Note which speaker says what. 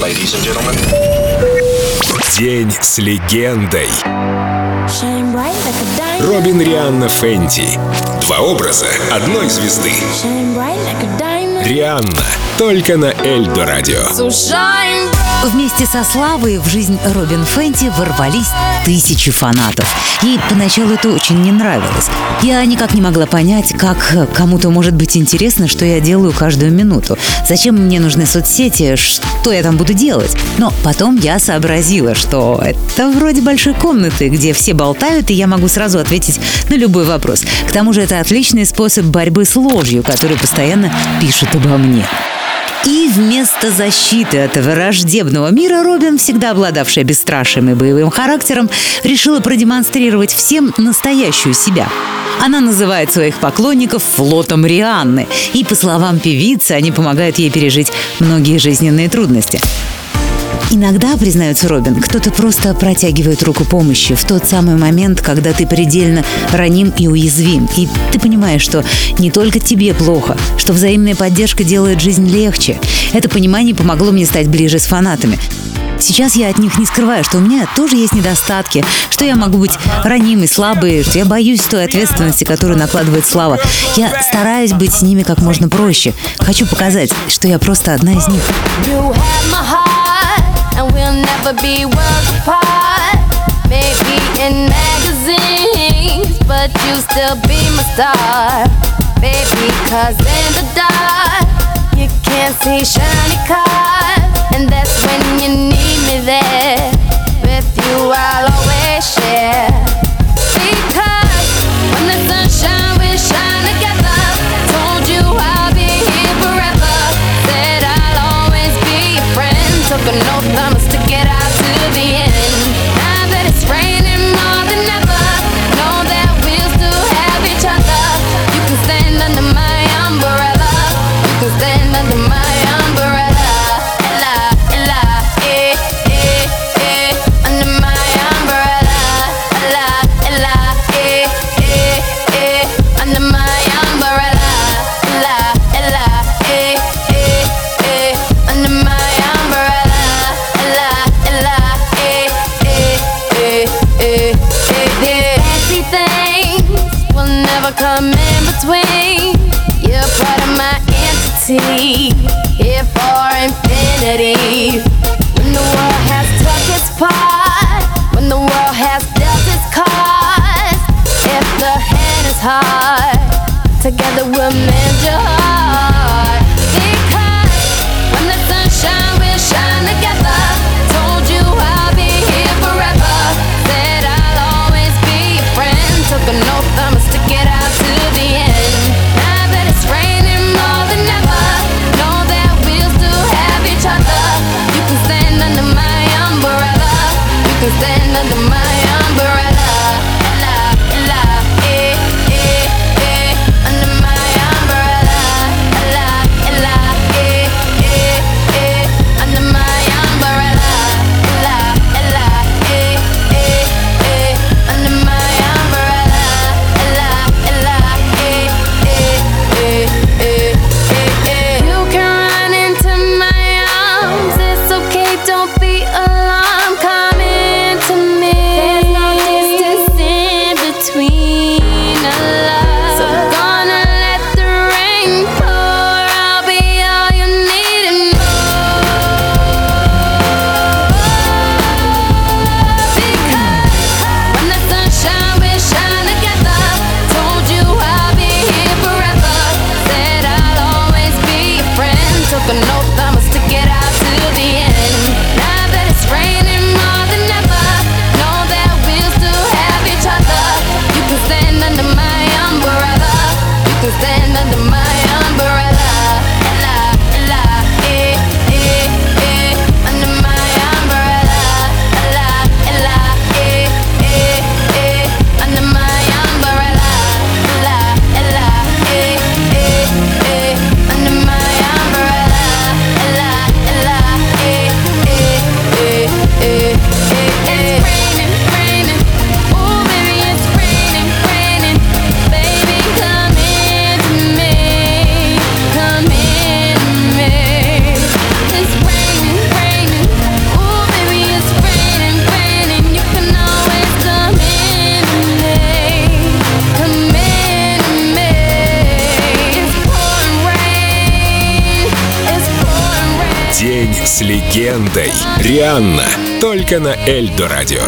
Speaker 1: Ladies and gentlemen.
Speaker 2: День с легендой. Робин Рианна Фенти. Два образа одной звезды. Рианна. Только на Эльдо Радио.
Speaker 3: Вместе со Славой в жизнь Робин Фенти ворвались тысячи фанатов. Ей поначалу это очень не нравилось. Я никак не могла понять, как кому-то может быть интересно, что я делаю каждую минуту. Зачем мне нужны соцсети, что я там буду делать? Но потом я сообразила, что это вроде большой комнаты, где все болтают, и я могу сразу ответить на любой вопрос. К тому же это отличный способ борьбы с ложью, которую постоянно пишут обо мне. И вместо защиты от враждебного мира Робин, всегда обладавшая бесстрашием и боевым характером, решила продемонстрировать всем настоящую себя. Она называет своих поклонников флотом Рианны, и, по словам певицы, они помогают ей пережить многие жизненные трудности. Иногда, признается Робин, кто-то просто протягивает руку помощи в тот самый момент, когда ты предельно раним и уязвим. И ты понимаешь, что не только тебе плохо, что взаимная поддержка делает жизнь легче. Это понимание помогло мне стать ближе с фанатами. Сейчас я от них не скрываю, что у меня тоже есть недостатки, что я могу быть ранимой, слабой, что я боюсь той ответственности, которую накладывает Слава. Я стараюсь быть с ними как можно проще. Хочу показать, что я просто одна из них.
Speaker 4: Never be worlds apart. Maybe in magazines, but you still be my star. Baby, cause in the dark, you can't see shiny cars. And that's when you need me there. With you, I'll always share. I'ma stick it out to the end. Now that it's raining more than ever, know that we'll still have each other. You can stand under my umbrella. You can stand under my umbrella. Ella, Ella, eh, eh, eh. Under my umbrella. Ella, Ella, entity, here for infinity. When the world has took its part, when the world has dealt its cards, if the hand is hard, together we'll mend your.
Speaker 2: День с легендой. Рианна. Только на Эльдо радио.